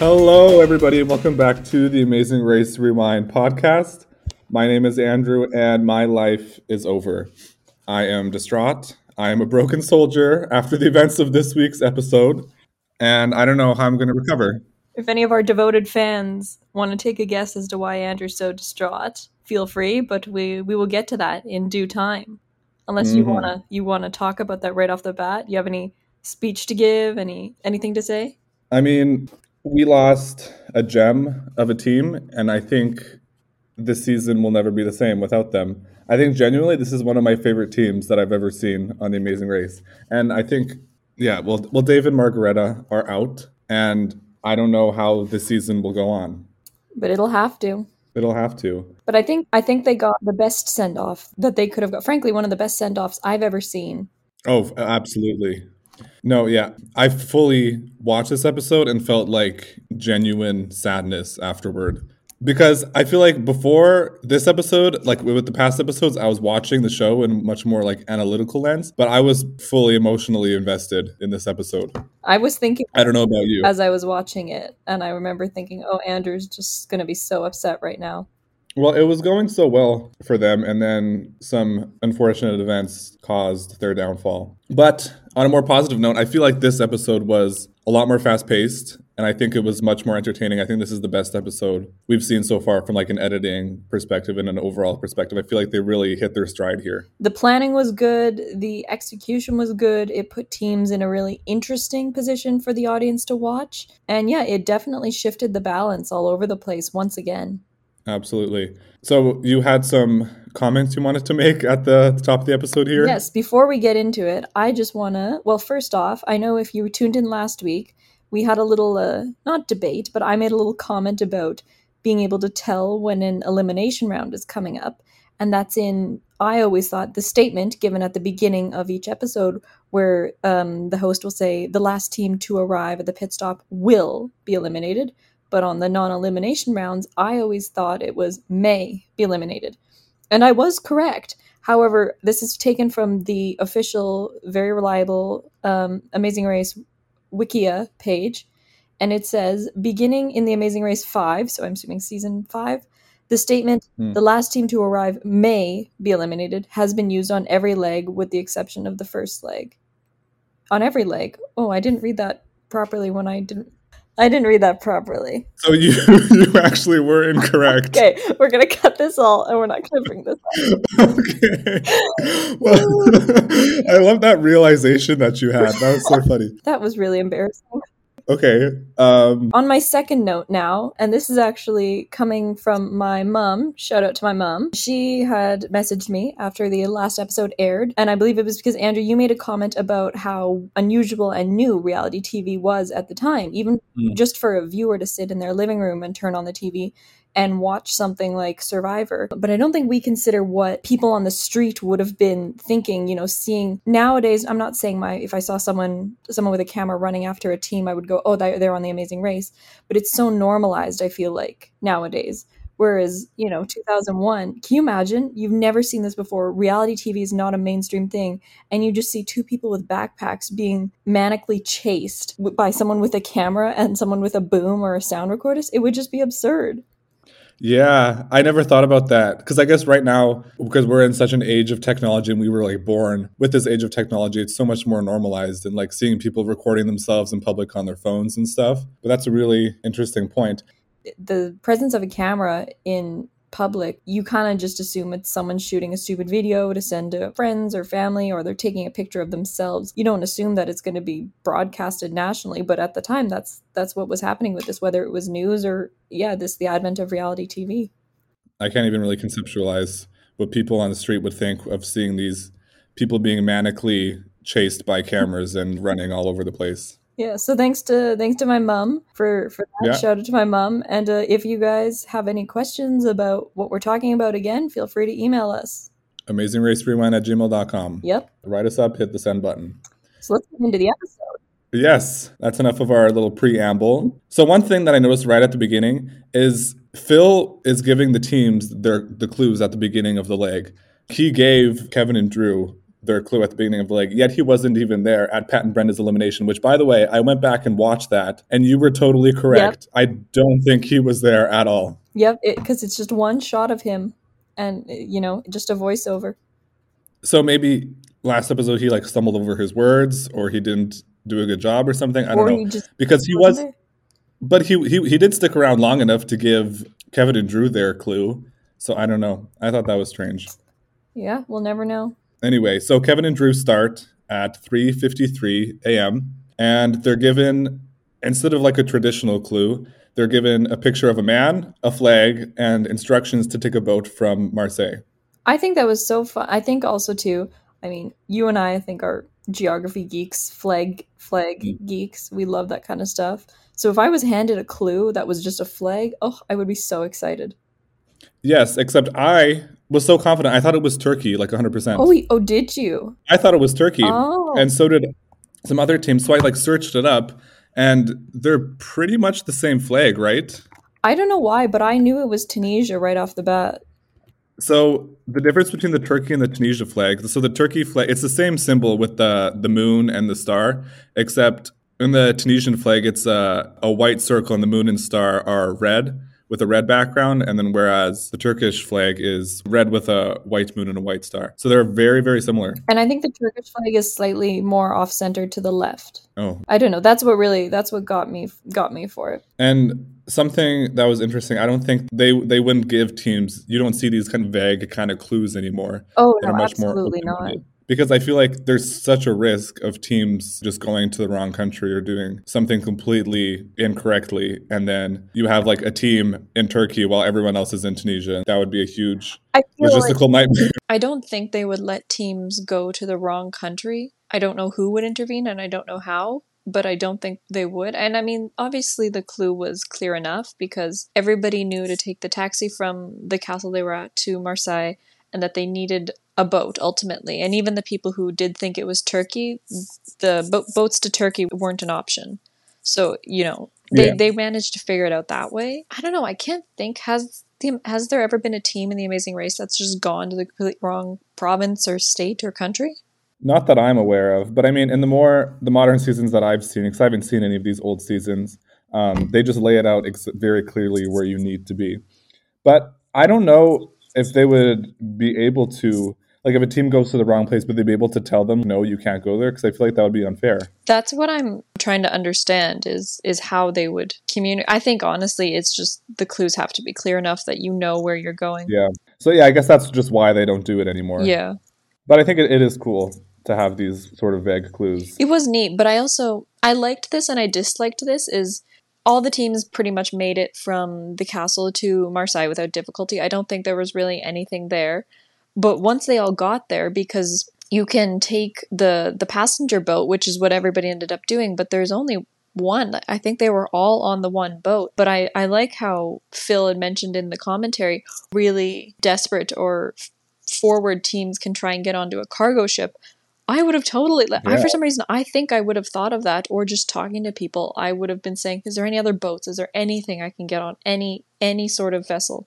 Hello, everybody, and welcome back to the Amazing Race Rewind podcast. My name is Andrew, and my life is over. I am distraught. I am a broken soldier after the events of this week's episode, and I don't know how I'm going to recover. If any of our devoted fans want to take a guess as to why Andrew's so distraught, feel free, but we, we will get to that in due time. Unless you Mhm. wanna you wanna talk about that right off the bat. You have any speech to give, any anything to say? I mean, we lost a gem of a team, and I think this season will never be the same without them. I think genuinely this is one of my favorite teams that I've ever seen on the Amazing Race, and I think, yeah, well, well, Dave and Margaretta are out, and I don't know how this season will go on. But it'll have to. It'll have to. But I think I think they got the best send off that they could have got. Frankly, one of the best send offs I've ever seen. Oh, absolutely. No, yeah. I fully watched this episode and felt like genuine sadness afterward. Because I feel like before this episode, like with the past episodes, I was watching the show in much more like analytical lens, but I was fully emotionally invested in this episode. I was thinking I don't know about you. as I was watching it, and I remember thinking, "Oh, Andrew's just gonna be so upset right now." Well, it was going so well for them, and then some unfortunate events caused their downfall. But on a more positive note, I feel like this episode was a lot more fast paced, and I think it was much more entertaining. I think this is the best episode we've seen so far from like an editing perspective and an overall perspective. I feel like they really hit their stride here. the planning was good the execution was good it put teams in a really interesting position for the audience to watch and yeah it definitely shifted the balance all over the place once again Absolutely. So you had some comments you wanted to make at the top of the episode here. yes before we get into it i just want to well first off i know if you tuned in last week we had a little uh, not debate but i made a little comment about being able to tell when an elimination round is coming up and that's in i always thought the statement given at the beginning of each episode where um, the host will say the last team to arrive at the pit stop will be eliminated but on the non-elimination rounds i always thought it was may be eliminated. And i was correct. However this is taken from the official very reliable um, amazing race wikia page. And it says beginning in the amazing race 5 so i'm assuming season 5 the statement Hmm. the last team to arrive may be eliminated has been used on every leg with the exception of the first leg. On every leg. Oh i didn't read that properly when i didn't i didn't read that properly So you you actually were incorrect. okay we're gonna cut this all and we're not gonna bring this up okay. Well, I love that realization that you had. That was so funny. that was really embarrassing Okay. Um, on my second note now, and this is actually coming from my mom. Shout out to my mom. She had messaged me after the last episode aired, and I believe it was because Andrew, you made a comment about how unusual and new reality TV was at the time, even Mm. just for a viewer to sit in their living room and turn on the TV and watch something like Survivor. But I don't think we consider what people on the street would have been thinking, you know, seeing nowadays, I'm not saying my if I saw someone someone with a camera running after a team, I would go, "Oh, they're on the amazing race." But it's so normalized, I feel like, nowadays. Whereas, you know, 2001, can you imagine? You've never seen this before. Reality TV is not a mainstream thing. And you just see two people with backpacks being manically chased by someone with a camera and someone with a boom or a sound recorder. It would just be absurd. Yeah, I never thought about that because I guess right now, because we're in such an age of technology and we were like born with this age of technology, it's so much more normalized and like seeing people recording themselves in public on their phones and stuff. But that's a really interesting point. the presence of a camera in public, you kind of just assume it's someone shooting a stupid video to send to friends or family, or they're taking a picture of themselves. You don't assume that it's going to be broadcasted nationally, but at the time, that's that's what was happening with this, whether it was news or yeah, this the advent of reality TV. I can't even really conceptualize what people on the street would think of seeing these people being manically chased by cameras and running all over the place. Yeah, so thanks to thanks to my mom for for that. Yeah. Shout out to my mom. And uh, if you guys have any questions about what we're talking about again, feel free to email us. AmazingRaceRewind at gmail.com. Yep. Write us up, hit the send button. So let's get into the episode. Yes, that's enough of our little preamble. So one thing that I noticed right at the beginning is Phil is giving the teams their the clues at the beginning of the leg. He gave Kevin and Drew their clue at the beginning of the leg, yet he wasn't even there at Pat and Brenda's elimination, which, by the way, I went back and watched that, and you were totally correct. Yep. I don't think he was there at all. Yep, because it, it's just one shot of him and, you know, just a voiceover. So maybe last episode he like stumbled over his words or he didn't do a good job or something. I don't or know. because he was, there. but he, he, he did stick around long enough to give Kevin and Drew their clue. So I don't know. I thought that was strange. Yeah, we'll never know. Anyway, so Kevin and Drew start at 3:53 a.m. and they're given instead of like a traditional clue, they're given a picture of a man, a flag, and instructions to take a boat from Marseille. I think that was so fun. I think also too. I mean, you and I, I think are geography geeks, flag flag mm. geeks. We love that kind of stuff. So if I was handed a clue that was just a flag, oh, I would be so excited. Yes, except I was so confident. I thought it was Turkey, like 100%. Oh, oh, did you? I thought it was Turkey. Oh. And so did some other teams. So I like searched it up and they're pretty much the same flag, right? I don't know why, but I knew it was Tunisia right off the bat. So the difference between the Turkey and the Tunisia flag. So the Turkey flag, it's the same symbol with the the moon and the star, except in the Tunisian flag, it's a, a white circle and the moon and star are red with a red background, and then whereas the Turkish flag is red with a white moon and a white star. So they're very, very similar. And I think the Turkish flag is slightly more off center to the left. Oh. I don't know. That's what really that's what got me got me for it. And something that was interesting, I don't think they they wouldn't give teams you don't see these kind of vague kind of clues anymore. Oh no, absolutely not because I feel like there's such a risk of teams just going to the wrong country or doing something completely incorrectly. And then you have like a team in Turkey while everyone else is in Tunisia. That would be a huge logistical like, nightmare. I don't think they would let teams go to the wrong country. I don't know who would intervene and I don't know how but I don't think they would. And I mean, obviously, the clue was clear enough because everybody knew to take the taxi from the castle they were at to Marseille and that they needed a boat ultimately. And even the people who did think it was Turkey, the bo- boats to Turkey weren't an option. So, you know, they, yeah. they managed to figure it out that way. I don't know. I can't think. Has the, has there ever been a team in the Amazing Race that's just gone to the complete wrong province or state or country? Not that I'm aware of, but I mean, in the more the modern seasons that I've seen, because I haven't seen any of these old seasons, um, they just lay it out ex- very clearly where you need to be. But I don't know if they would be able to like if a team goes to the wrong place, would they be able to tell them no, you can't go there? Because I feel like that would be unfair. That's what I'm trying to understand is is how they would communicate. I think honestly, it's just the clues have to be clear enough that you know where you're going. Yeah. So yeah, I guess that's just why they don't do it anymore. Yeah. But I think it, it is cool to have these sort of vague clues. It was neat, but I also I liked this and I disliked this is all the teams pretty much made it from the castle to Marseille without difficulty. I don't think there was really anything there. But once they all got there, because you can take the the passenger boat, which is what everybody ended up doing, but there's only one. I think they were all on the one boat. But I, I like how Phil had mentioned in the commentary, really desperate or forward teams can try and get onto a cargo ship. I would have totally. Yeah. I, for some reason, I think I would have thought of that, or just talking to people. I would have been saying, "Is there any other boats? Is there anything I can get on any any sort of vessel?"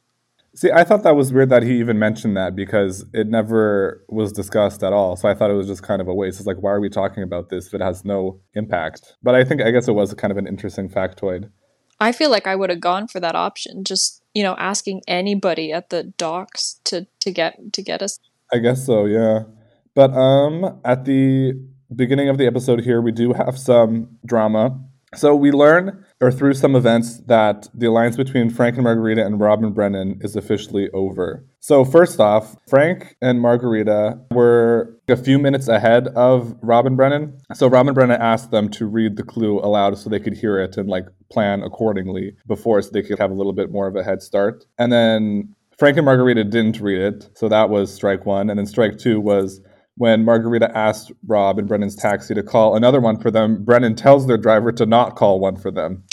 See, I thought that was weird that he even mentioned that because it never was discussed at all. So I thought it was just kind of a waste. It's like, why are we talking about this if it has no impact? But I think, I guess it was kind of an interesting factoid. I feel like I would have gone for that option. Just, you know, asking anybody at the docks to, to get, to get us. I guess so, yeah. But, um, at the beginning of the episode here, we do have some drama. So we learn or through some events that the alliance between Frank and Margarita and Rob and Brennan is officially over. So, first off, Frank and Margarita were a few minutes ahead of Rob and Brennan. So, Rob and Brennan asked them to read the clue aloud so they could hear it and like plan accordingly before so they could have a little bit more of a head start. And then Frank and Margarita didn't read it. So, that was strike one. And then strike two was when Margarita asked Rob and Brennan's taxi to call another one for them, Brennan tells their driver to not call one for them.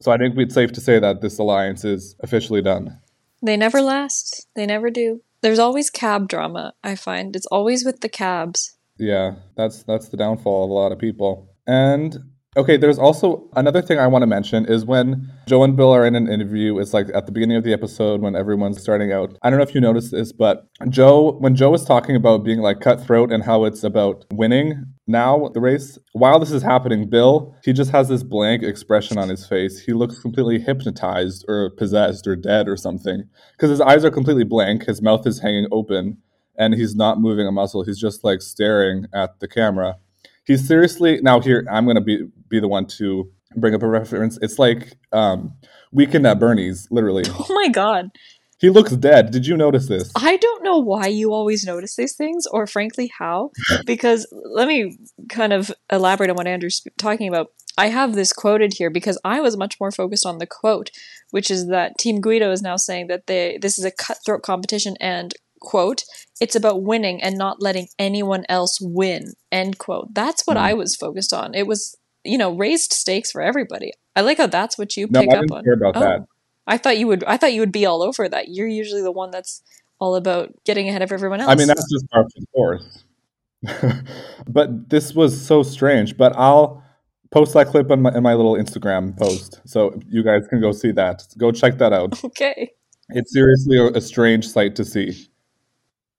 So I think it's safe to say that this alliance is officially done. They never last. They never do. There's always cab drama, I find. It's always with the cabs. Yeah, that's that's the downfall of a lot of people. And Okay, there's also another thing I want to mention is when Joe and Bill are in an interview, it's like at the beginning of the episode when everyone's starting out. I don't know if you noticed this, but Joe, when Joe was talking about being like cutthroat and how it's about winning now the race, while this is happening, Bill, he just has this blank expression on his face. He looks completely hypnotized or possessed or dead or something because his eyes are completely blank, his mouth is hanging open, and he's not moving a muscle. He's just like staring at the camera he's seriously now here i'm going to be be the one to bring up a reference it's like um weekend at bernie's literally Oh my god. he looks dead did you notice this I don't know why you always notice these things, or frankly, how. Because let me kind of elaborate on what Andrew's talking about. I have this quoted here because I was much more focused on the quote, which is that Team Guido is now saying that they this is a cutthroat competition and quote it's about winning and not letting anyone else win end quote. That's what Mm. I was focused on. It was you know raised stakes for everybody. I like how that's what you no pick i up on. care about Oh. that I thought you would. I thought you would be all over that. You're usually the one that's all about getting ahead of everyone else. i mean that's just par for the course but this was so strange but i'll post that clip on my, in my little instagram post so you guys can go see that go check that out okay. It's seriously a, a strange sight to see.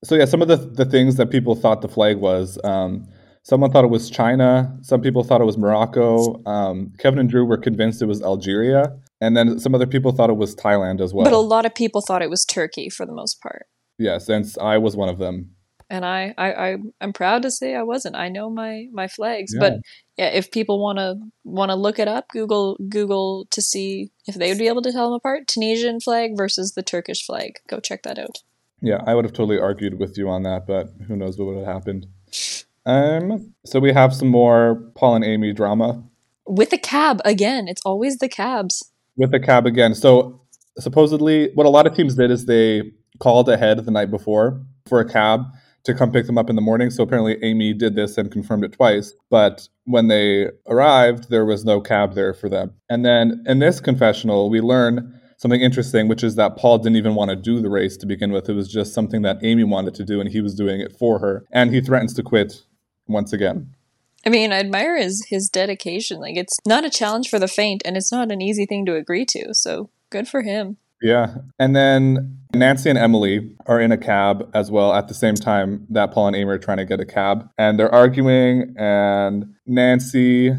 So yeah, some of the the things that people thought the flag was. Um, someone thought it was China. Some people thought it was Morocco. Um, Kevin and Drew were convinced it was Algeria, and then some other people thought it was Thailand as well. But a lot of people thought it was Turkey for the most part, yeah, since I was one of them. and I, I, I I'm proud to say I wasn't. I know my my flags, Yeah. but yeah, if people want to want to look it up, Google Google to see if they would be able to tell them apart. Tunisian flag versus the Turkish flag. Go check that out. Yeah, I would have totally argued with you on that, but who knows what would have happened. Um, so we have some more Paul and Amy drama. With the cab again, it's always the cabs. with the cab again. So supposedly, what a lot of teams did is they called ahead the night before for a cab to come pick them up in the morning. So apparently, Amy did this and confirmed it twice. But when they arrived, there was no cab there for them. And then in this confessional, we learn something interesting, which is that Paul didn't even want to do the race to begin with. It was just something that Amy wanted to do, and he was doing it for her. And he threatens to quit once again. I mean, I admire his his dedication. Like it's not a challenge for the faint, and it's not an easy thing to agree to. So good for him. Yeah. And then Nancy and Emily are in a cab as well at the same time that Paul and Amy are trying to get a cab. And they're arguing, and Nancy,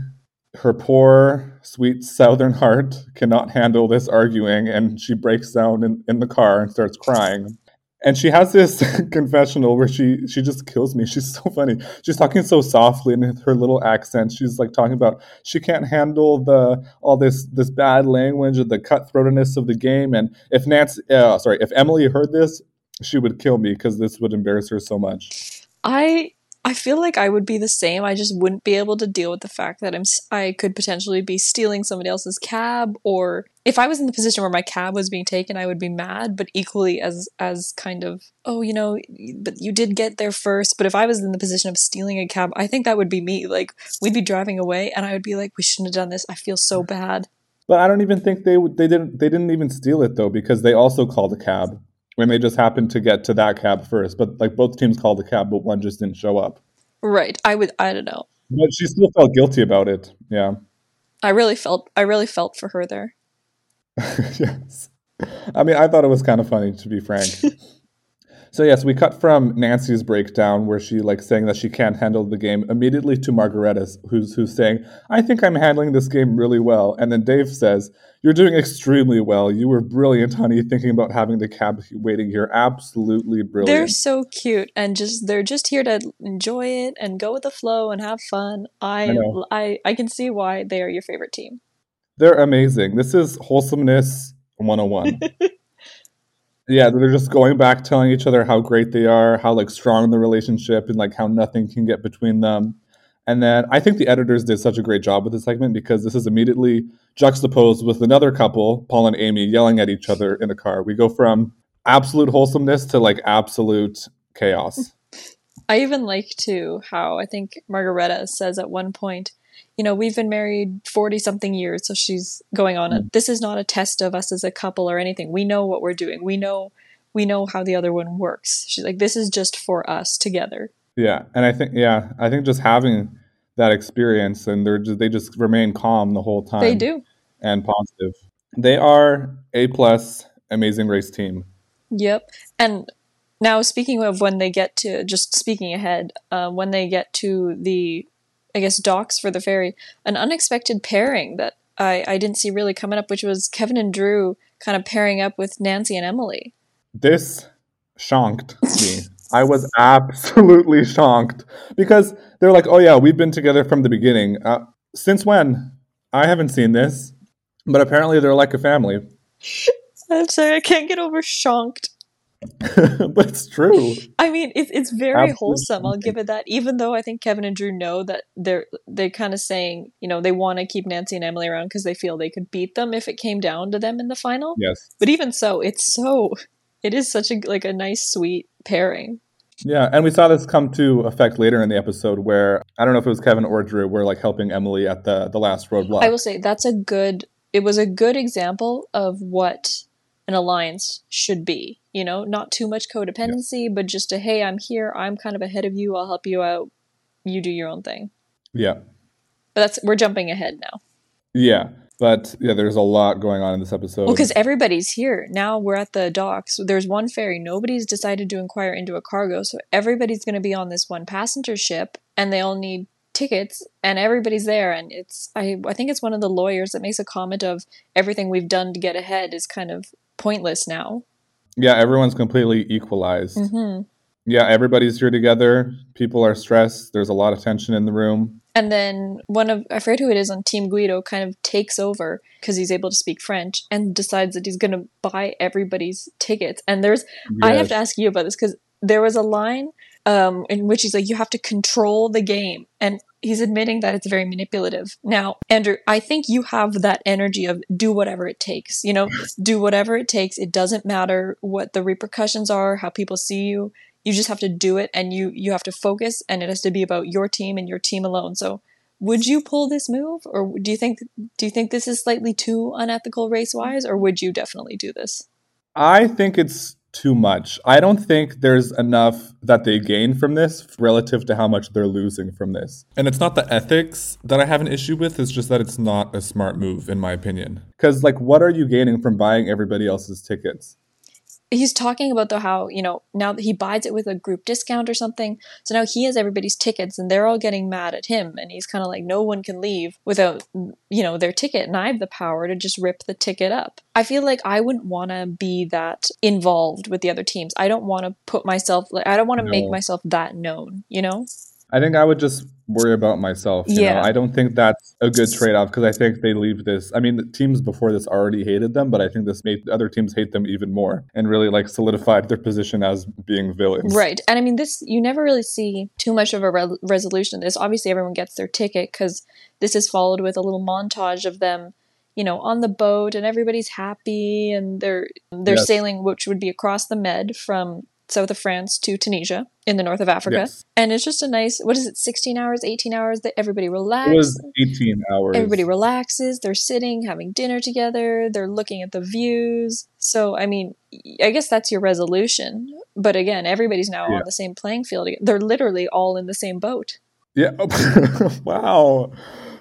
her poor, sweet southern heart, cannot handle this arguing, and she breaks down in, in the car and starts crying. And she has this confessional where she she just kills me. She's so funny. She's talking so softly in her little accent. She's like talking about she can't handle the all this this bad language and the cutthroatness of the game. And if Nancy, uh, sorry, if Emily heard this, she would kill me because this would embarrass her so much. I I feel like I would be the same. I just wouldn't be able to deal with the fact that I'm I could potentially be stealing somebody else's cab or if I was in the position where my cab was being taken, I would be mad, but equally as as kind of, oh, you know, but you did get there first, but if I was in the position of stealing a cab, I think that would be me. Like we'd be driving away and I would be like, we shouldn't have done this. I feel so bad. But I don't even think they would- they didn't they didn't even steal it though because they also called a cab when they just happened to get to that cab first. But like both teams called a cab, but one just didn't show up. Right. I would I don't know. But she still felt guilty about it. Yeah. I really felt I really felt for her there. yes. I mean, I thought it was kind of funny to be frank. so yes, we cut from Nancy's breakdown where she like saying that she can't handle the game immediately to Margaretta's who's who's saying, "I think I'm handling this game really well." And then Dave says, "You're doing extremely well. You were brilliant, honey, thinking about having the cab waiting here. Absolutely brilliant." They're so cute and just they're just here to enjoy it and go with the flow and have fun. I I. I, I can see why they are your favorite team. They're amazing. This is wholesomeness 101. yeah, they're just going back telling each other how great they are, how like strong the relationship and like how nothing can get between them. And then I think the editors did such a great job with this segment because this is immediately juxtaposed with another couple, Paul and Amy, yelling at each other in a car. We go from absolute wholesomeness to like absolute chaos. I even like too how I think Margaretta says at one point, you know, we've been married 40 something years, so she's going on it. This is not a test of us as a couple or anything. We know what we're doing. We know we know how the other one works. She's like this is just for us together. Yeah, and I think yeah, I think just having that experience, and they're just they just remain calm the whole time. They do. and positive. They are a plus amazing race team. Yep. And now, speaking of when they get to, just speaking ahead, uh, when they get to the, I guess, docks for the ferry, an unexpected pairing that I, I didn't see really coming up, which was Kevin and Drew kind of pairing up with Nancy and Emily. This shocked me. I was absolutely shocked because they're like, "Oh yeah, we've been together from the beginning." Uh, since when? I haven't seen this, but apparently they're like a family. I'm sorry, I can't get over shocked. but it's true. I mean, it's it's very Absolutely wholesome. I'll give it that. Even though I think Kevin and Drew know that they're they kind of saying, you know, they want to keep Nancy and Emily around because they feel they could beat them if it came down to them in the final. Yes. But even so, it's so it is such a like a nice sweet pairing. Yeah, and we saw this come to effect later in the episode where I don't know if it was Kevin or Drew were like helping Emily at the the last roadblock. I will say that's a good it was a good example of what an alliance should be. You know, not too much codependency, but just a hey, I'm here, I'm kind of ahead of you, I'll help you out. You do your own thing. yeah. But that's we're jumping ahead now. Yeah. But yeah, there's a lot going on in this episode. Well, because everybody's here. Now we're at the docks. There's one ferry. Nobody's decided to inquire into a cargo. So everybody's going to be on this one passenger ship and they all need tickets and everybody's there. And it's, I, I think it's one of the lawyers that makes a comment of everything we've done to get ahead is kind of pointless now. yeah, everyone's completely equalized. hmm Yeah, everybody's here together. People are stressed. There's a lot of tension in the room. And then one of, I forget who it is on Team Guido, kind of takes over because he's able to speak French and decides that he's going to buy everybody's tickets. And there's, I have to ask you about this because there was a line um, in which he's like, you have to control the game. And he's admitting that it's very manipulative. Now, Andrew, I think you have that energy of do whatever it takes. You know, do whatever it takes. It doesn't matter what the repercussions are, how people see you. You just have to do it and you you have to focus and it has to be about your team and your team alone. So would you pull this move or do you think do you think this is slightly too unethical race wise or would you definitely do this? I think it's too much. I don't think there's enough that they gain from this relative to how much they're losing from this. And it's not the ethics that I have an issue with, it's just that it's not a smart move, in my opinion. Because, like, what are you gaining from buying everybody else's tickets? He's talking about the how you know now that he buys it with a group discount or something. So now he has everybody's tickets and they're all getting mad at him. And he's kind of like no one can leave without you know their ticket. And i have the power to just rip the ticket up. I feel like i wouldn't want to be that involved with the other teams. I don't want to put myself like i don't want to make myself that known you know? I think I would just worry about myself. You Yeah. know? I don't think that's a good trade off because I think they leave this. I mean, the teams before this already hated them, but I think this made other teams hate them even more and really like solidified their position as being villains. Right. And I mean, this, you never really see too much of a re- resolution this. Obviously, everyone gets their ticket because this is followed with a little montage of them, you know, on the boat and everybody's happy and they're, they're Yes. sailing, which would be across the Med from south of France to Tunisia in the north of Africa. Yes. And it's just a nice, what is it, 16 hours, 18 hours that everybody It relaxes. was 18 hours. Everybody relaxes. They're sitting, having dinner together. They're looking at the views. So, I mean, I guess that's your resolution. But again, everybody's now Yeah. on the same playing field. They're literally all in the same boat. Yeah. wow.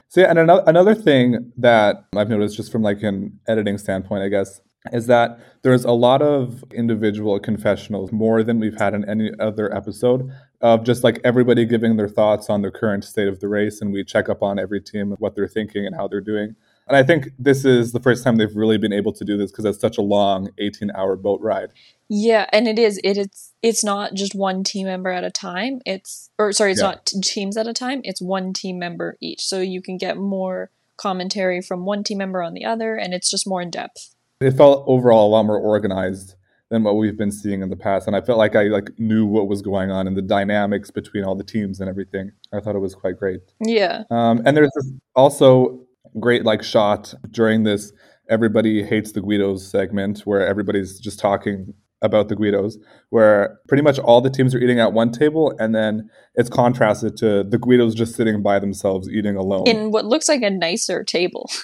See, and another another thing that I've noticed just from like an editing standpoint, I guess, is that there's a lot of individual confessionals, more than we've had in any other episode, of just like everybody giving their thoughts on the current state of the race, and we check up on every team, and what they're thinking and how they're doing. And I think this is the first time they've really been able to do this because it's such a long 18 hour boat ride. Yeah, and it is. It is. It's not just one team member at a time. It's or sorry, it's Yeah. not t- teams at a time. It's one team member each. So you can get more commentary from one team member on the other, and it's just more in depth. It felt overall a lot more organized than what we've been seeing in the past and i felt like i like knew what was going on and the dynamics between all the teams and everything i thought it was quite great Yeah. um, and there's this also great like shot during this everybody hates the guidos segment where everybody's just talking about the guidos where pretty much all the teams are eating at one table and then it's contrasted to the guidos just sitting by themselves eating alone In what looks like a nicer table.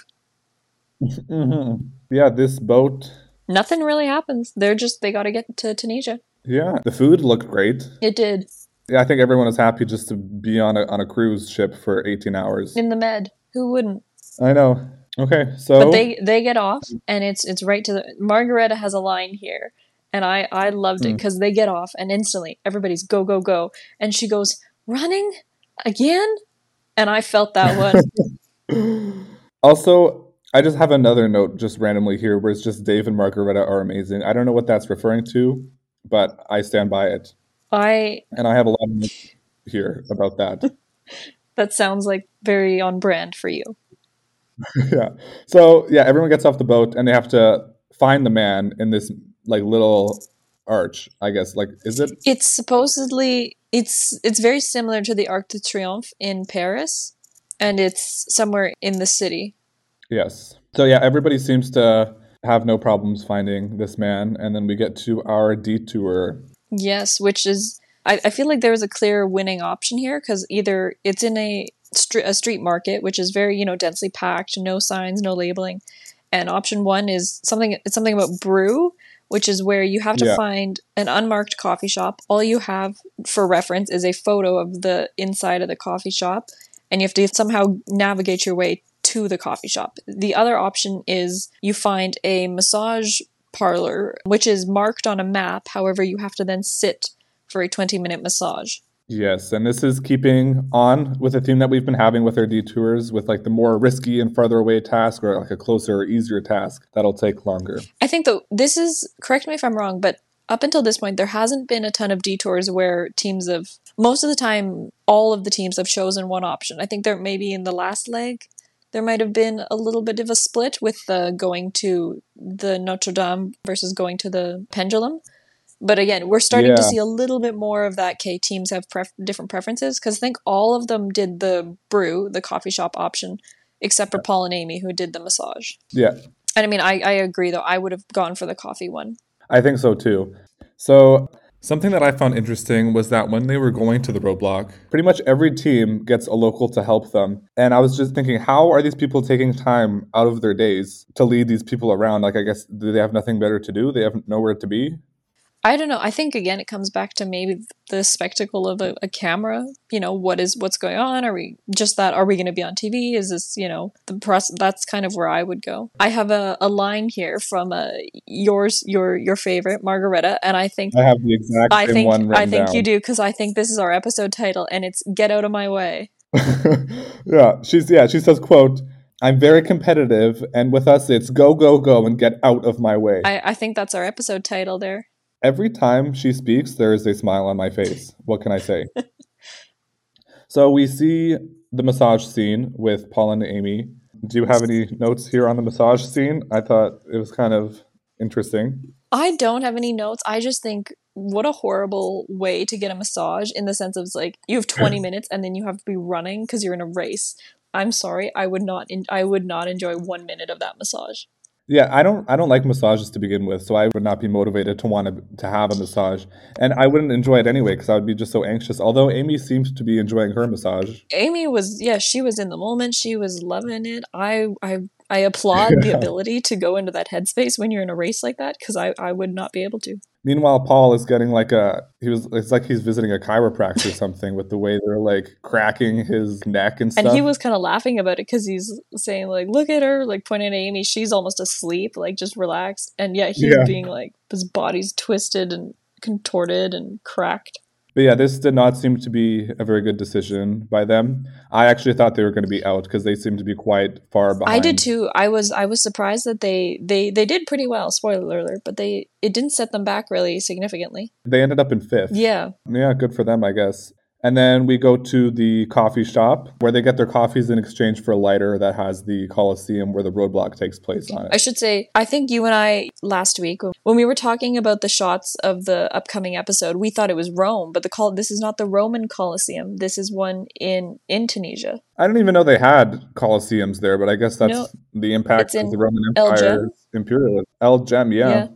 Mhm. yeah this boat Nothing really happens. They're just they got to get to Tunisia. yeah the food looked great It did. Yeah, I think everyone was happy just to be on a on a cruise ship for 18 hours. In the med. Who wouldn't? I know. Okay, so But they they get off and it's it's right to the Margaretta has a line here. And I I loved it Mm. because they get off and instantly everybody's go go go and she goes running again and I felt that one. also, I just have another note just randomly here where it's just Dave and Margaretta are amazing. I don't know what that's referring to, but I stand by it. I And I have a lot here about that. that sounds like very on brand for you. yeah. So, yeah, everyone gets off the boat and they have to find the man in this like little arch, I guess. Like is it It's supposedly it's it's very similar to the Arc de Triomphe in Paris, and it's somewhere in the city. Yes. So yeah, everybody seems to have no problems finding this man, and then we get to our detour. Yes, which is I, I feel like there was a clear winning option here because either it's in a street a street market, which is very you know densely packed, no signs, no labeling, and option one is something it's something about brew, which is where you have to Yeah. find an unmarked coffee shop. All you have for reference is a photo of the inside of the coffee shop, and you have to somehow navigate your way to the coffee shop. The other option is you find a massage parlor, which is marked on a map. However, you have to then sit for a 20 minute massage. Yes, and this is keeping on with the theme that we've been having with our detours, with like the more risky and farther away task, or like a closer or easier task that'll take longer. I think though this is correct me if I'm wrong, but up until this point there hasn't been a ton of detours where teams have most of the time all of the teams have chosen one option. I think there may be in the last leg there might have been a little bit of a split with the going to the Notre Dame versus going to the Pendulum. But again, we're starting to see a little bit more of that. K teams have pref- different preferences because I think all of them did the brew, the coffee shop option, except for Paul and Amy who did the massage. Yeah, And I mean, I, I agree though. I would have gone for the coffee one. I think so too. So Something that I found interesting was that when they were going to the roadblock, pretty much every team gets a local to help them. And I was just thinking, how are these people taking time out of their days to lead these people around? Like, I guess, do they have nothing better to do? They have nowhere to be? I don't know. I think again, it comes back to maybe the spectacle of a, a camera. You know, what is what's going on? Are we just that? Are we going to be on TV? Is this you know the press? That's kind of where I would go. I have a, a line here from uh, yours, your your favorite Margaretta, and I think I have the exact I think one I think down. you do because I think this is our episode title, and it's "Get Out of My Way." yeah, she's yeah, she says, quote, I'm very competitive, and with us it's go, go, go and get out of my way. I, I think that's our episode title there. Every time she speaks, there is a smile on my face. What can I say? so we see the massage scene with Paul and Amy. Do you have any notes here on the massage scene? I thought it was kind of interesting. I don't have any notes. I just think what a horrible way to get a massage in the sense of like you have 20 minutes and then you have to be running because you're in a race. I'm sorry, I would not. En- I would not enjoy one minute of that massage. Yeah, I don't I don't like massages to begin with, so I would not be motivated to want to, have a massage. And I wouldn't enjoy it anyway because I would be just so anxious. Although Amy seems to be enjoying her massage. Amy was, yeah, she was in the moment. She was loving it. I, I, I applaud the ability to go into that headspace when you're in a race like that because I, I would not be able to. Meanwhile, Paul is getting like a he was it's like he's visiting a chiropractor or something with the way they're like cracking his neck and stuff. And he was kind of laughing about it because he's saying like, "Look at her!" Like pointing at Amy, she's almost asleep, like just relaxed. And yet he's Yeah. being like, his body's twisted and contorted and cracked. But yeah, this did not seem to be a very good decision by them. I actually thought they were going to be out because they seemed to be quite far behind. I did too. I was I was surprised that they they they did pretty well. Spoiler alert, but they it didn't set them back really significantly. They ended up in fifth. Yeah, Yeah, good for them, I guess. And then we go to the coffee shop where they get their coffees in exchange for a lighter that has the Colosseum where the roadblock takes place on it. I should say, I think you and I last week when we were talking about the shots of the upcoming episode, we thought it was Rome, but the col- this is not the Roman Colosseum. This is one in in Tunisia. I didn't even know they had Colosseums there, but I guess that's No, the impact of the Roman Empire imperialism. El Djem, yeah.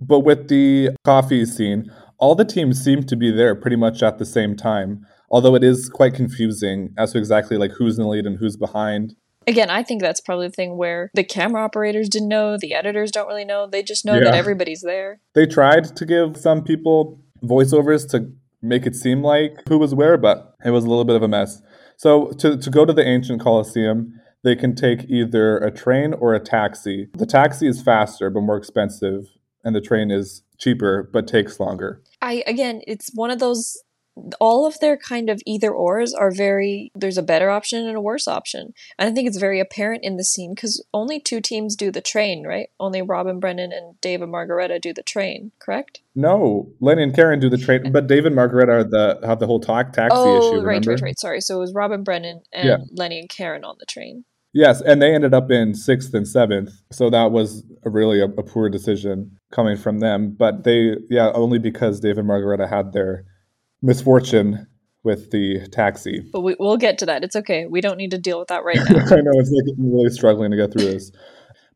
but with the coffee scene, all the teams seem to be there pretty much at the same time. Although it is quite confusing as to exactly like who's in the lead and who's behind. Again, I think that's probably the thing where the camera operators didn't know, the editors don't really know. They just know that everybody's there. They tried to give some people voiceovers to make it seem like who was where, but it was a little bit of a mess. So to, to go to the ancient Colosseum, they can take either a train or a taxi. The taxi is faster but more expensive, and the train is cheaper but takes longer. I again, it's one of those all of their kind of either ors are very there's a better option and a worse option. And i think it's very apparent in the scene because only two teams do the train right? Only rob and brennan and dave and margaretta do the train correct? No, Lenny and Karen do the train, but Dave and Margaret are the have the whole ta- taxi oh issue. right right right. Sorry so it was rob and brennan and Yeah. lenny and karen on the train Yes, and they ended up in sixth and seventh, so that was a really a, a poor decision coming from them. But they, yeah, only because Dave and Margaretta had their misfortune with the taxi. but we, we'll get to that it's okay we don't need to deal with that right now I know it's like really struggling to get through this.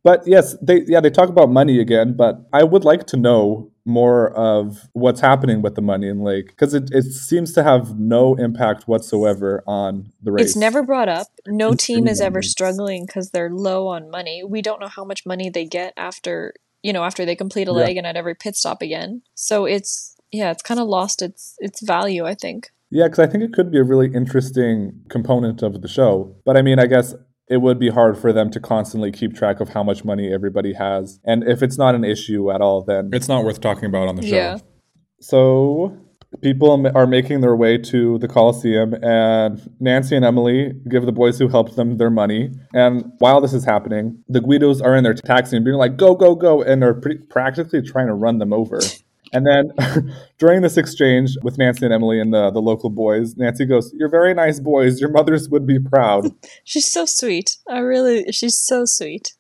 But yes, they yeah they talk about money again, but I would like to know more of what's happening with the money and like because it, it seems to have no impact whatsoever on the race. It's never brought up. No It's team is ever not. struggling because they're low on money. We don't know how much money they get after you know after they complete a Yeah. leg and at every pit stop again. So it's yeah, it's kind of lost its its value. I think. Yeah, because I think it could be a really interesting component of the show. But I mean, I guess it would be hard for them to constantly keep track of how much money everybody has. And if it's not an issue at all, then It's not worth talking about on the show. Yeah. So people are making their way to the Coliseum, and Nancy and Emily give the boys who helped them their money. And while this is happening, the Guidos are in their taxi and being like, "Go, go, go!" and are pretty, practically trying to run them over. And then during this exchange with Nancy and Emily and the, the local boys, Nancy goes, You're very nice boys. Your mothers would be proud. She's so sweet. I really, she's so sweet.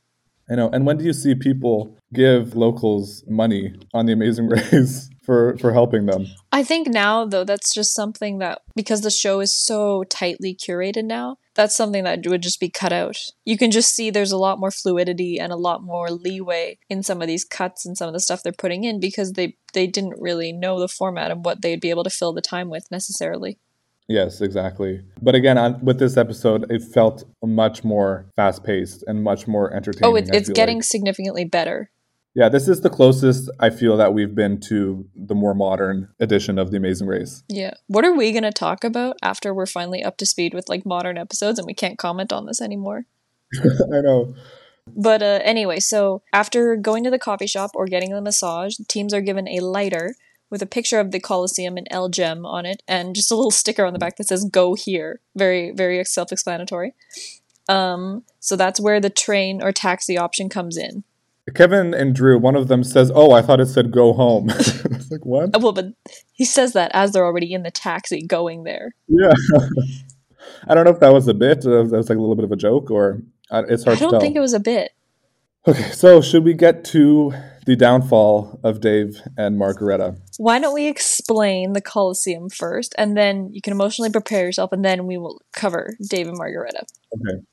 I know. And when do you see people give locals money on the Amazing Race for, for helping them? I think now though that's just something that because the show is so tightly curated now, that's something that would just be cut out. You can just see there's a lot more fluidity and a lot more leeway in some of these cuts and some of the stuff they're putting in because they they didn't really know the format and what they'd be able to fill the time with necessarily. Yes, exactly. But again, on, with this episode, it felt much more fast paced and much more entertaining. Oh, it, it's getting like. significantly better. Yeah, this is the closest I feel that we've been to the more modern edition of The Amazing Race. Yeah. What are we going to talk about after we're finally up to speed with like modern episodes and we can't comment on this anymore? I know. But uh, anyway, so after going to the coffee shop or getting a massage, teams are given a lighter with a picture of the Colosseum and El Djem on it, and just a little sticker on the back that says "Go here." Very, very self-explanatory. Um, so that's where the train or taxi option comes in. Kevin and Drew, one of them says, "Oh, I thought it said go home." it's like what? Uh, Well, but he says that as they're already in the taxi going there. Yeah, I don't know if that was a bit. Uh, that was like a little bit of a joke, or uh, it's hard to I don't think it was a bit. okay, so should we get to the downfall of Dave and Margaretta? Why don't we explain the Coliseum first, and then you can emotionally prepare yourself, and then we will cover Dave and Margaretta. Okay,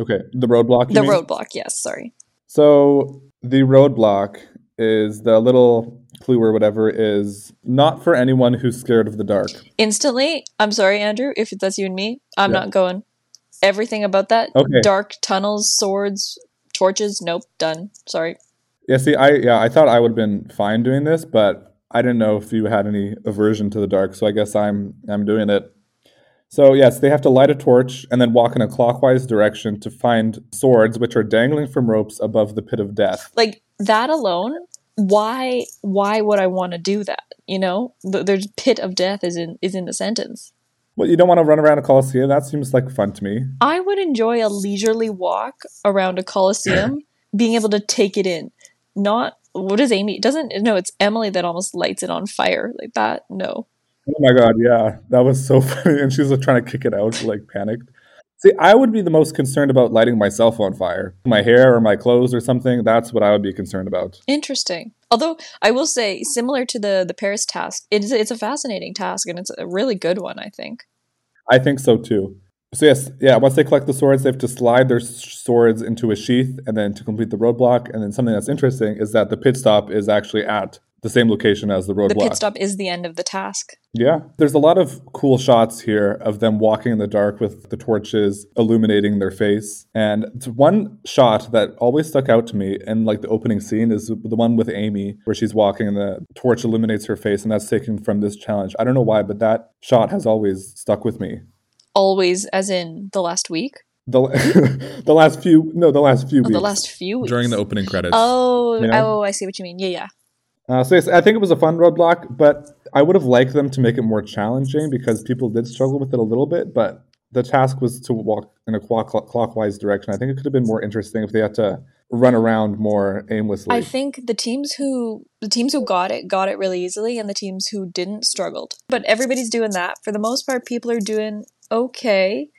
okay, the roadblock. The mean? roadblock, yes, sorry. So the roadblock is the little clue or whatever is not for anyone who's scared of the dark. Instantly, I'm sorry, Andrew, if that's you and me, I'm Yeah. not going. Everything about that, Okay. dark tunnels, swords, torches, nope, done. Sorry. Yeah, see, I yeah, I thought I would have been fine doing this, but I didn't know if you had any aversion to the dark, so I guess I'm I'm doing it. So yes, they have to light a torch and then walk in a clockwise direction to find swords which are dangling from ropes above the pit of death. Like that alone, why why would I want to do that? You know, the, there's pit of death is in is in the sentence. Well, you don't want to run around a coliseum. That seems like fun to me. I would enjoy a leisurely walk around a coliseum, being able to take it in. Not what is Amy? Doesn't no, it's Emily that almost lights it on fire like that. No, Oh my god, yeah, that was so funny. And she's like trying to kick it out, like panicked. See, I would be the most concerned about lighting myself on fire, my hair or my clothes or something. That's what I would be concerned about. interesting. Although I will say, similar to the the Paris task, it's it's a fascinating task and it's a really good one. I think. I think so too. So yes, yeah. Once they collect the swords, they have to slide their swords into a sheath, and then to complete the roadblock. And then something that's interesting is that the pit stop is actually at the same location as the roadblock. The pit stop is the end of the task. Yeah. There's a lot of cool shots here of them walking in the dark with the torches illuminating their face. And one shot that always stuck out to me in like the opening scene is the one with Amy where she's walking and the torch illuminates her face and that's taken from this challenge. I don't know why, but that shot has always stuck with me. Always as in the last week? The, the last few no the last few Oh, weeks. the last few weeks. During the opening credits. Oh, You know? oh, I see what you mean. Yeah, yeah. Uh, so yes, I think it was a fun roadblock, but I would have liked them to make it more challenging because people did struggle with it a little bit. But the task was to walk in a clock- clockwise direction. I think it could have been more interesting if they had to run around more aimlessly. I think the teams who the teams who got it got it really easily, and the teams who didn't struggled. But everybody's doing that for the most part. People are doing okay.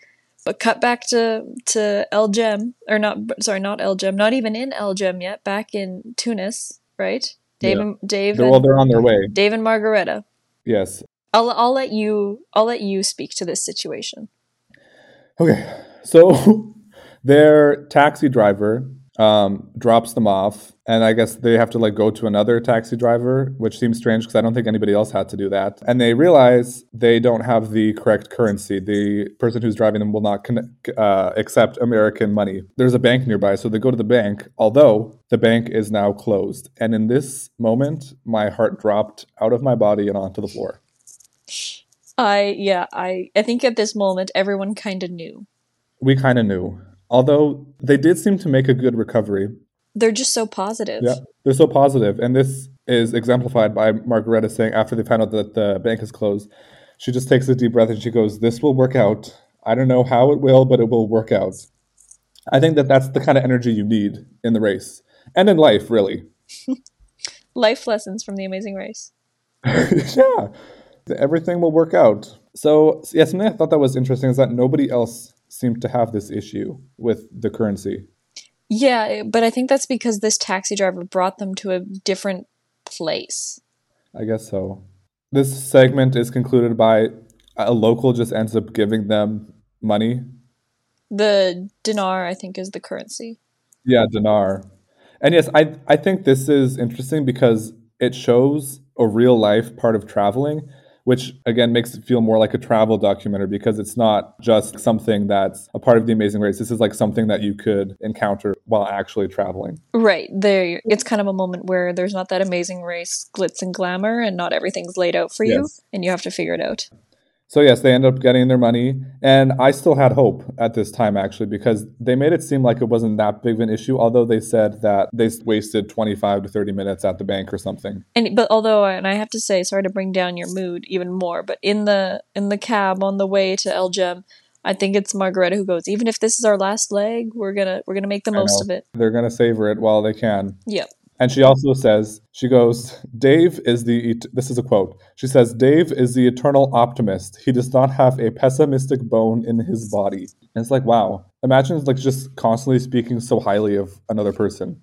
But cut back to to El Djem or not? Sorry, not El Djem. Not even in El Gem yet. Back in Tunis, right? Dave Yeah. and Dave they're, well, and, they're on their way. Dave and Margaretta. Yes. I'll I'll let you I'll let you speak to this situation. Okay. So their taxi driver um, drops them off, and I guess they have to like go to another taxi driver, which seems strange because I don't think anybody else had to do that. And they realize they don't have the correct currency. The person who's driving them will not con- uh, accept American money. There's a bank nearby, so they go to the bank. Although the bank is now closed, and in this moment, my heart dropped out of my body and onto the floor. I yeah, I I think at this moment everyone kind of knew. We kind of knew. Although they did seem to make a good recovery. They're just so positive. Yeah, they're so positive, and this is exemplified by Margaretta saying after they found out that the bank is closed, she just takes a deep breath and she goes, "This will work out. I don't know how it will, but it will work out." I think that that's the kind of energy you need in the race and in life, really. Life lessons from the Amazing Race. yeah, everything will work out. So, yeah, something I thought that was interesting is that nobody else seemed to have this issue with the currency. Yeah, but I think that's because this taxi driver brought them to a different place. I guess so. This segment is concluded by a local just ends up giving them money. The dinar, I think, is the currency. Yeah, dinar. And yes, I I think this is interesting because it shows a real life part of traveling, which again makes it feel more like a travel documentary because it's not just something that's a part of the amazing race. This is like something that you could encounter while actually traveling. Right. There it's kind of a moment where there's not that amazing race glitz and glamour and not everything's laid out for you and you have to figure it out. So yes, they end up getting their money, and I still had hope at this time actually because they made it seem like it wasn't that big of an issue. Although they said that they wasted twenty five to thirty minutes at the bank or something. And but although and I have to say sorry to bring down your mood even more, but in the in the cab on the way to El Djem, I think it's Margaretta who goes, even if this is our last leg, we're gonna we're gonna make the I most know. of it. They're gonna savor it while they can. Yep. And she also says, she goes, Dave is the, this is a quote. She says, Dave is the eternal optimist. He does not have a pessimistic bone in his body. And it's like, wow. Imagine like just constantly speaking so highly of another person.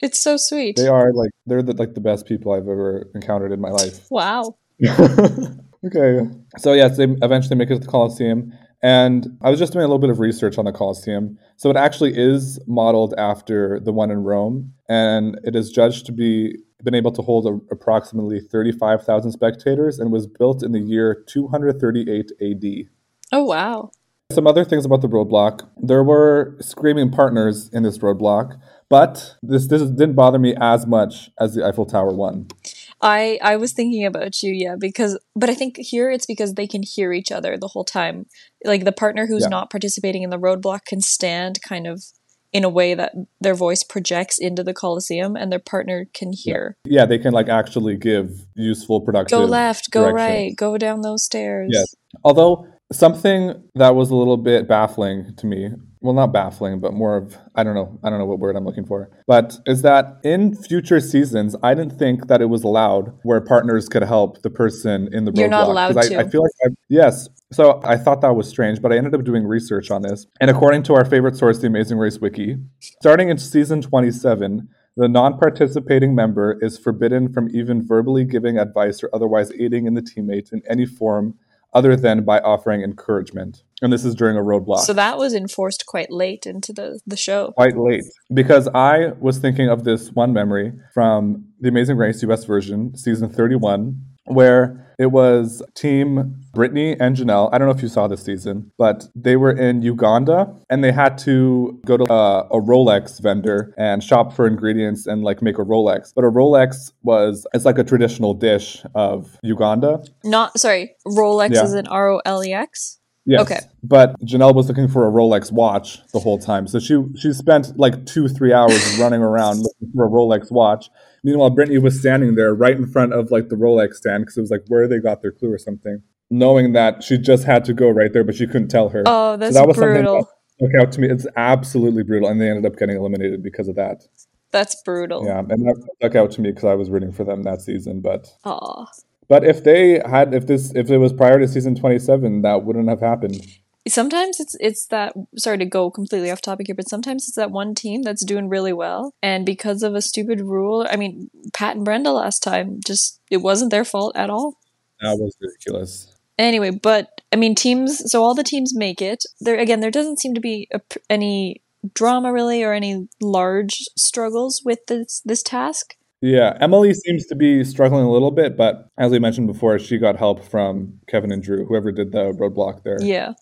It's so sweet. They are like, they're the, like the best people I've ever encountered in my life. Wow. okay. So yes, they eventually make it to the Coliseum. And I was just doing a little bit of research on the Colosseum. So it actually is modeled after the one in Rome, and it is judged to be been able to hold a, approximately 35,000 spectators and was built in the year 238 AD. Oh wow. Some other things about the roadblock. There were screaming partners in this roadblock, but this this didn't bother me as much as the Eiffel Tower one. I I was thinking about you, yeah, because but I think here it's because they can hear each other the whole time. Like the partner who's Yeah. not participating in the roadblock can stand kind of in a way that their voice projects into the Colosseum and their partner can hear. Yeah, they can like actually give useful, production. Go left, go direction. right, go down those stairs. Yes. Although something that was a little bit baffling to me, well, not baffling, but more of I don't know, I don't know what word I'm looking for, but is that in future seasons, I didn't think that it was allowed where partners could help the person in the You're not allowed I, I to. feel like I, yes. So I thought that was strange, but I ended up doing research on this, and according to our favorite source, the Amazing Race Wiki, starting in season 27. The non participating member is forbidden from even verbally giving advice or otherwise aiding in the teammate in any form other than by offering encouragement. And this is during a roadblock. So that was enforced quite late into the, the show. quite late because I was thinking of this one memory from the Amazing Race US version, season 31, where it was Team Britney and Janelle. I don't know if you saw this season, but they were in Uganda and they had to go to uh, a Rolex vendor and shop for ingredients and like make a Rolex. But a Rolex was it's like a traditional dish of Uganda. Not sorry, Rolex Yeah. is an R O L E X. Yes. Okay. But Janelle was looking for a Rolex watch the whole time. So she she spent like two, three hours running around looking for a Rolex watch. Meanwhile, Britney was standing there right in front of like the Rolex stand because it was like where they got their clue or something. Knowing that she just had to go right there, but she couldn't tell her. Oh, that's that was something brutal. that stuck out to me. It's absolutely brutal. And they ended up getting eliminated because of that. That's brutal. Yeah. And that stuck out to me because I was rooting for them that season. But Aw. but if they had if this if it was prior to season twenty seven, that wouldn't have happened. Sometimes it's it's that sorry to go completely off topic here but sometimes it's that one team that's doing really well and because of a stupid rule i mean pat and brenda last time just it wasn't their fault at all That was ridiculous. anyway but i mean teams so all the teams make it there again there doesn't seem to be a, any drama really or any large struggles with this this task Yeah, Emily seems to be struggling a little bit, but as we mentioned before, she got help from Kevin and Drew, whoever did the roadblock there. yeah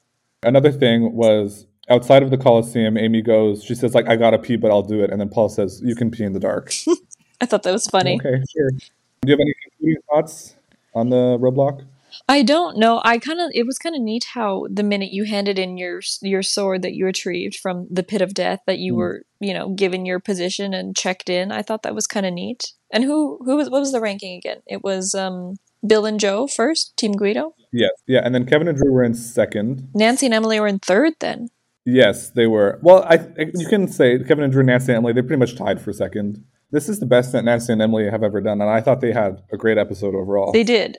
Another thing was outside of the Coliseum, Amy goes, she says, like, I gotta pee, but I'll do it. And then Paul says, You can pee in the dark. i thought that was funny okay, sure. Do you have any concluding thoughts on the roadblock? I don't know. I kind of it was kind of neat how the minute you handed in your your sword that you retrieved from the pit of death that you Mm. were you know given your position and checked in. I thought that was kind of neat. And who who was what was the ranking again? It was um Bill and Joe first, Team Guido. Yes. Yeah, and then Kevin and Drew were in second. Nancy and Emily were in third then. Yes, they were. Well, I you can say Kevin and Drew, Nancy, and Emily, they pretty much tied for second. This is the best that Nancy and Emily have ever done, and I thought they had a great episode overall. They did.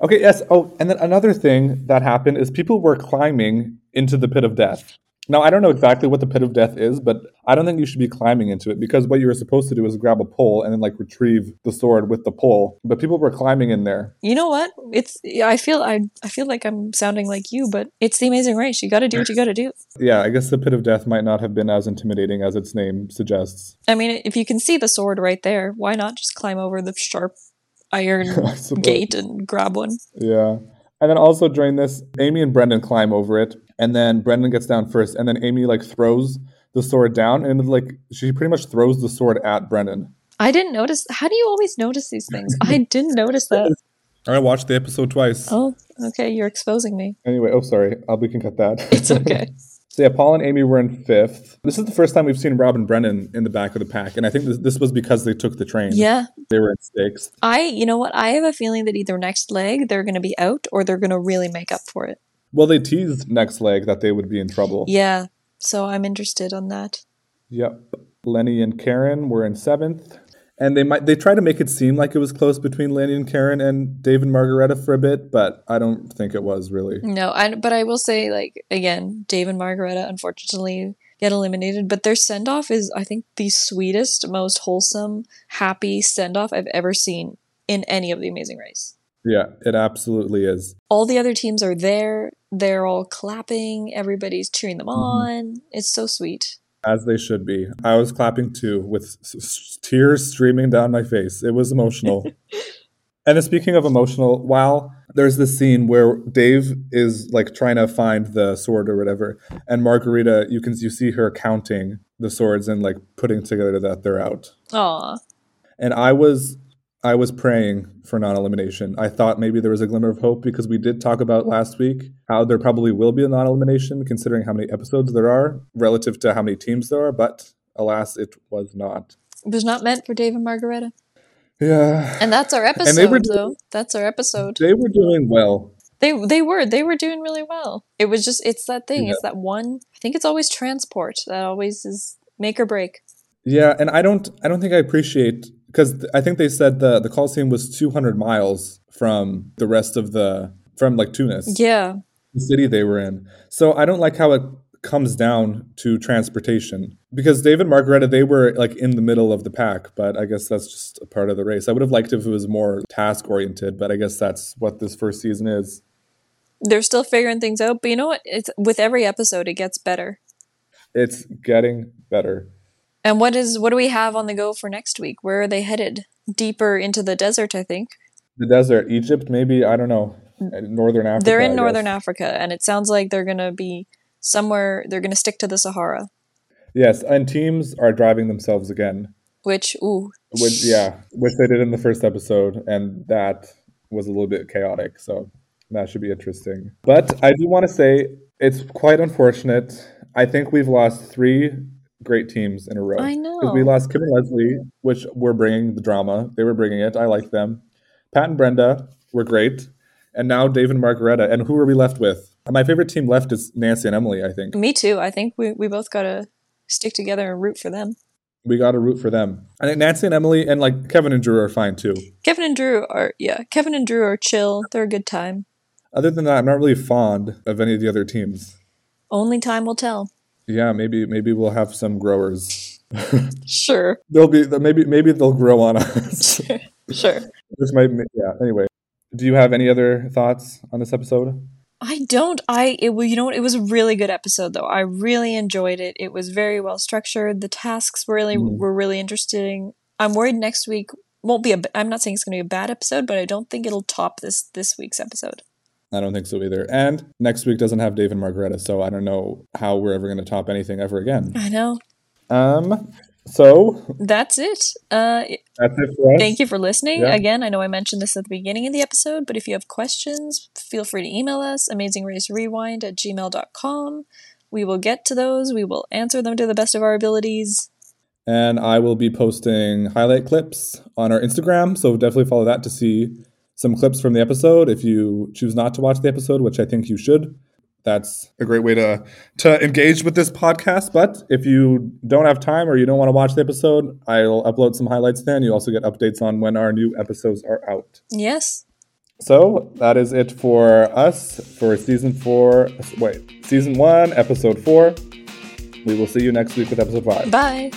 Okay, yes. Oh, and then another thing that happened is people were climbing into the pit of death. Now, I don't know exactly what the pit of death is, but I don't think you should be climbing into it because what you were supposed to do is grab a pole and then like retrieve the sword with the pole. But people were climbing in there. You know what? It's I feel I I feel like I'm sounding like you, but it's the amazing race. You got to do what you got to do. Yeah, I guess the pit of death might not have been as intimidating as its name suggests. I mean, if you can see the sword right there, why not just climb over the sharp iron gate and grab one? Yeah. And then also during this, Amy and Brennan climb over it, and then Brennan gets down first, and then Amy like throws the sword down, and like she pretty much throws the sword at Brennan. I didn't notice. How do you always notice these things? I didn't notice that. I watched the episode twice. Oh, okay. You're exposing me. Anyway, oh sorry, uh, we can cut that. It's okay. so yeah, Paul and Amy were in fifth. This is the first time we've seen Rob and Brennan in the back of the pack, and I think this, this was because they took the train. Yeah. they were in sixth. I, you know what? I have a feeling that either next leg they're going to be out or they're going to really make up for it. Well, they teased next leg that they would be in trouble. Yeah. So I'm interested on that. Yep. Lenny and Karen were in seventh. And they might they try to make it seem like it was close between Lenny and Karen and Dave and Margaretta for a bit, but I don't think it was really. No, I, but I will say, like, again, Dave and Margaretta unfortunately get eliminated, but their send off is, I think, the sweetest, most wholesome, happy send off I've ever seen in any of the Amazing Race. Yeah, it absolutely is. All the other teams are there. They're all clapping. Everybody's cheering them mm-hmm. on. It's so sweet. As they should be. I was clapping too, with tears streaming down my face. It was emotional. and speaking of emotional, while there's this scene where Dave is like trying to find the sword or whatever, and Margaretta, you can you see her counting the swords and like putting together that they're out. Aw. And I was I was praying for non-elimination. I thought maybe there was a glimmer of hope because we did talk about last week how there probably will be a non-elimination considering how many episodes there are relative to how many teams there are, but alas it was not. It was not meant for Dave and Margaretta. Yeah. And that's our episode, they were though. That's our episode. They were doing well. They they were they were doing really well. It was just it's that thing. Yeah. It's that one. I think it's always transport that always is make or break. Yeah, and I don't I don't think I appreciate because I think they said the the Coliseum was 200 miles from the rest of the from like Tunis. Yeah, the city they were in. So I don't like how it comes down to transportation because David and Margaretta they were like in the middle of the pack, but I guess that's just a part of the race. I would have liked if it was more task oriented, but I guess that's what this first season is. They're still figuring things out, but you know what? It's with every episode it gets better. It's getting better. And what is what do we have on the go for next week? Where are they headed? Deeper into the desert, I think. The desert, Egypt, maybe I don't know. Uh, northern Africa. They're I in northern guess. Africa, and it sounds like they're gonna be somewhere. They're gonna stick to the Sahara, Yes, and teams are driving themselves again. which ooh, Which yeah, which they did in the first episode, and that was a little bit chaotic. So that should be interesting. But I do want to say it's quite unfortunate. I think we've lost three great teams in a row. I Because we lost Kim and Leslie, which were bringing the drama. They were bringing it. I like them. Pat and Brenda were great. And now Dave and Margaretta. And who are we left with? My favorite team left is Nancy and Emily, I think. Me too. I think we we both gotta stick together and root for them. We got to root for them. I think Nancy and Emily and like Kevin and Drew are fine too. Kevin and Drew are yeah. Kevin and Drew are chill. They're a good time. Other than that, I'm not really fond of any of the other teams. Only time will tell. Yeah, maybe maybe we'll have some growers. Sure, They'll be maybe maybe they'll grow on us. sure. Which might yeah. Anyway, do you have any other thoughts on this episode? I don't. I it well, you know what? It was a really good episode though. I really enjoyed it. It was very well structured. The tasks really Mhm. were really interesting. I'm worried next week won't be a. I'm not saying it's going to be a bad episode, but I don't think it'll top this this week's episode. I don't think so either. And next week doesn't have Dave and Margaretta, so I don't know how we're ever going to top anything ever again. I know. Um. So That's it. Uh, that's it for us. Thank you for listening. Yeah. Again, I know I mentioned this at the beginning of the episode, but if you have questions, feel free to email us, amazingracerewind at gmail.com. We will get to those. We will answer them to the best of our abilities. And I will be posting highlight clips on our Instagram, so definitely follow that to see some clips from the episode. If you choose not to watch the episode, which I think you should, that's a great way to to engage with this podcast. But if you don't have time or you don't want to watch the episode, I'll upload some highlights then. You also get updates on when our new episodes are out. Yes. So that is it for us for season four. Wait, season one, episode four. We will see you next week with episode five. Bye.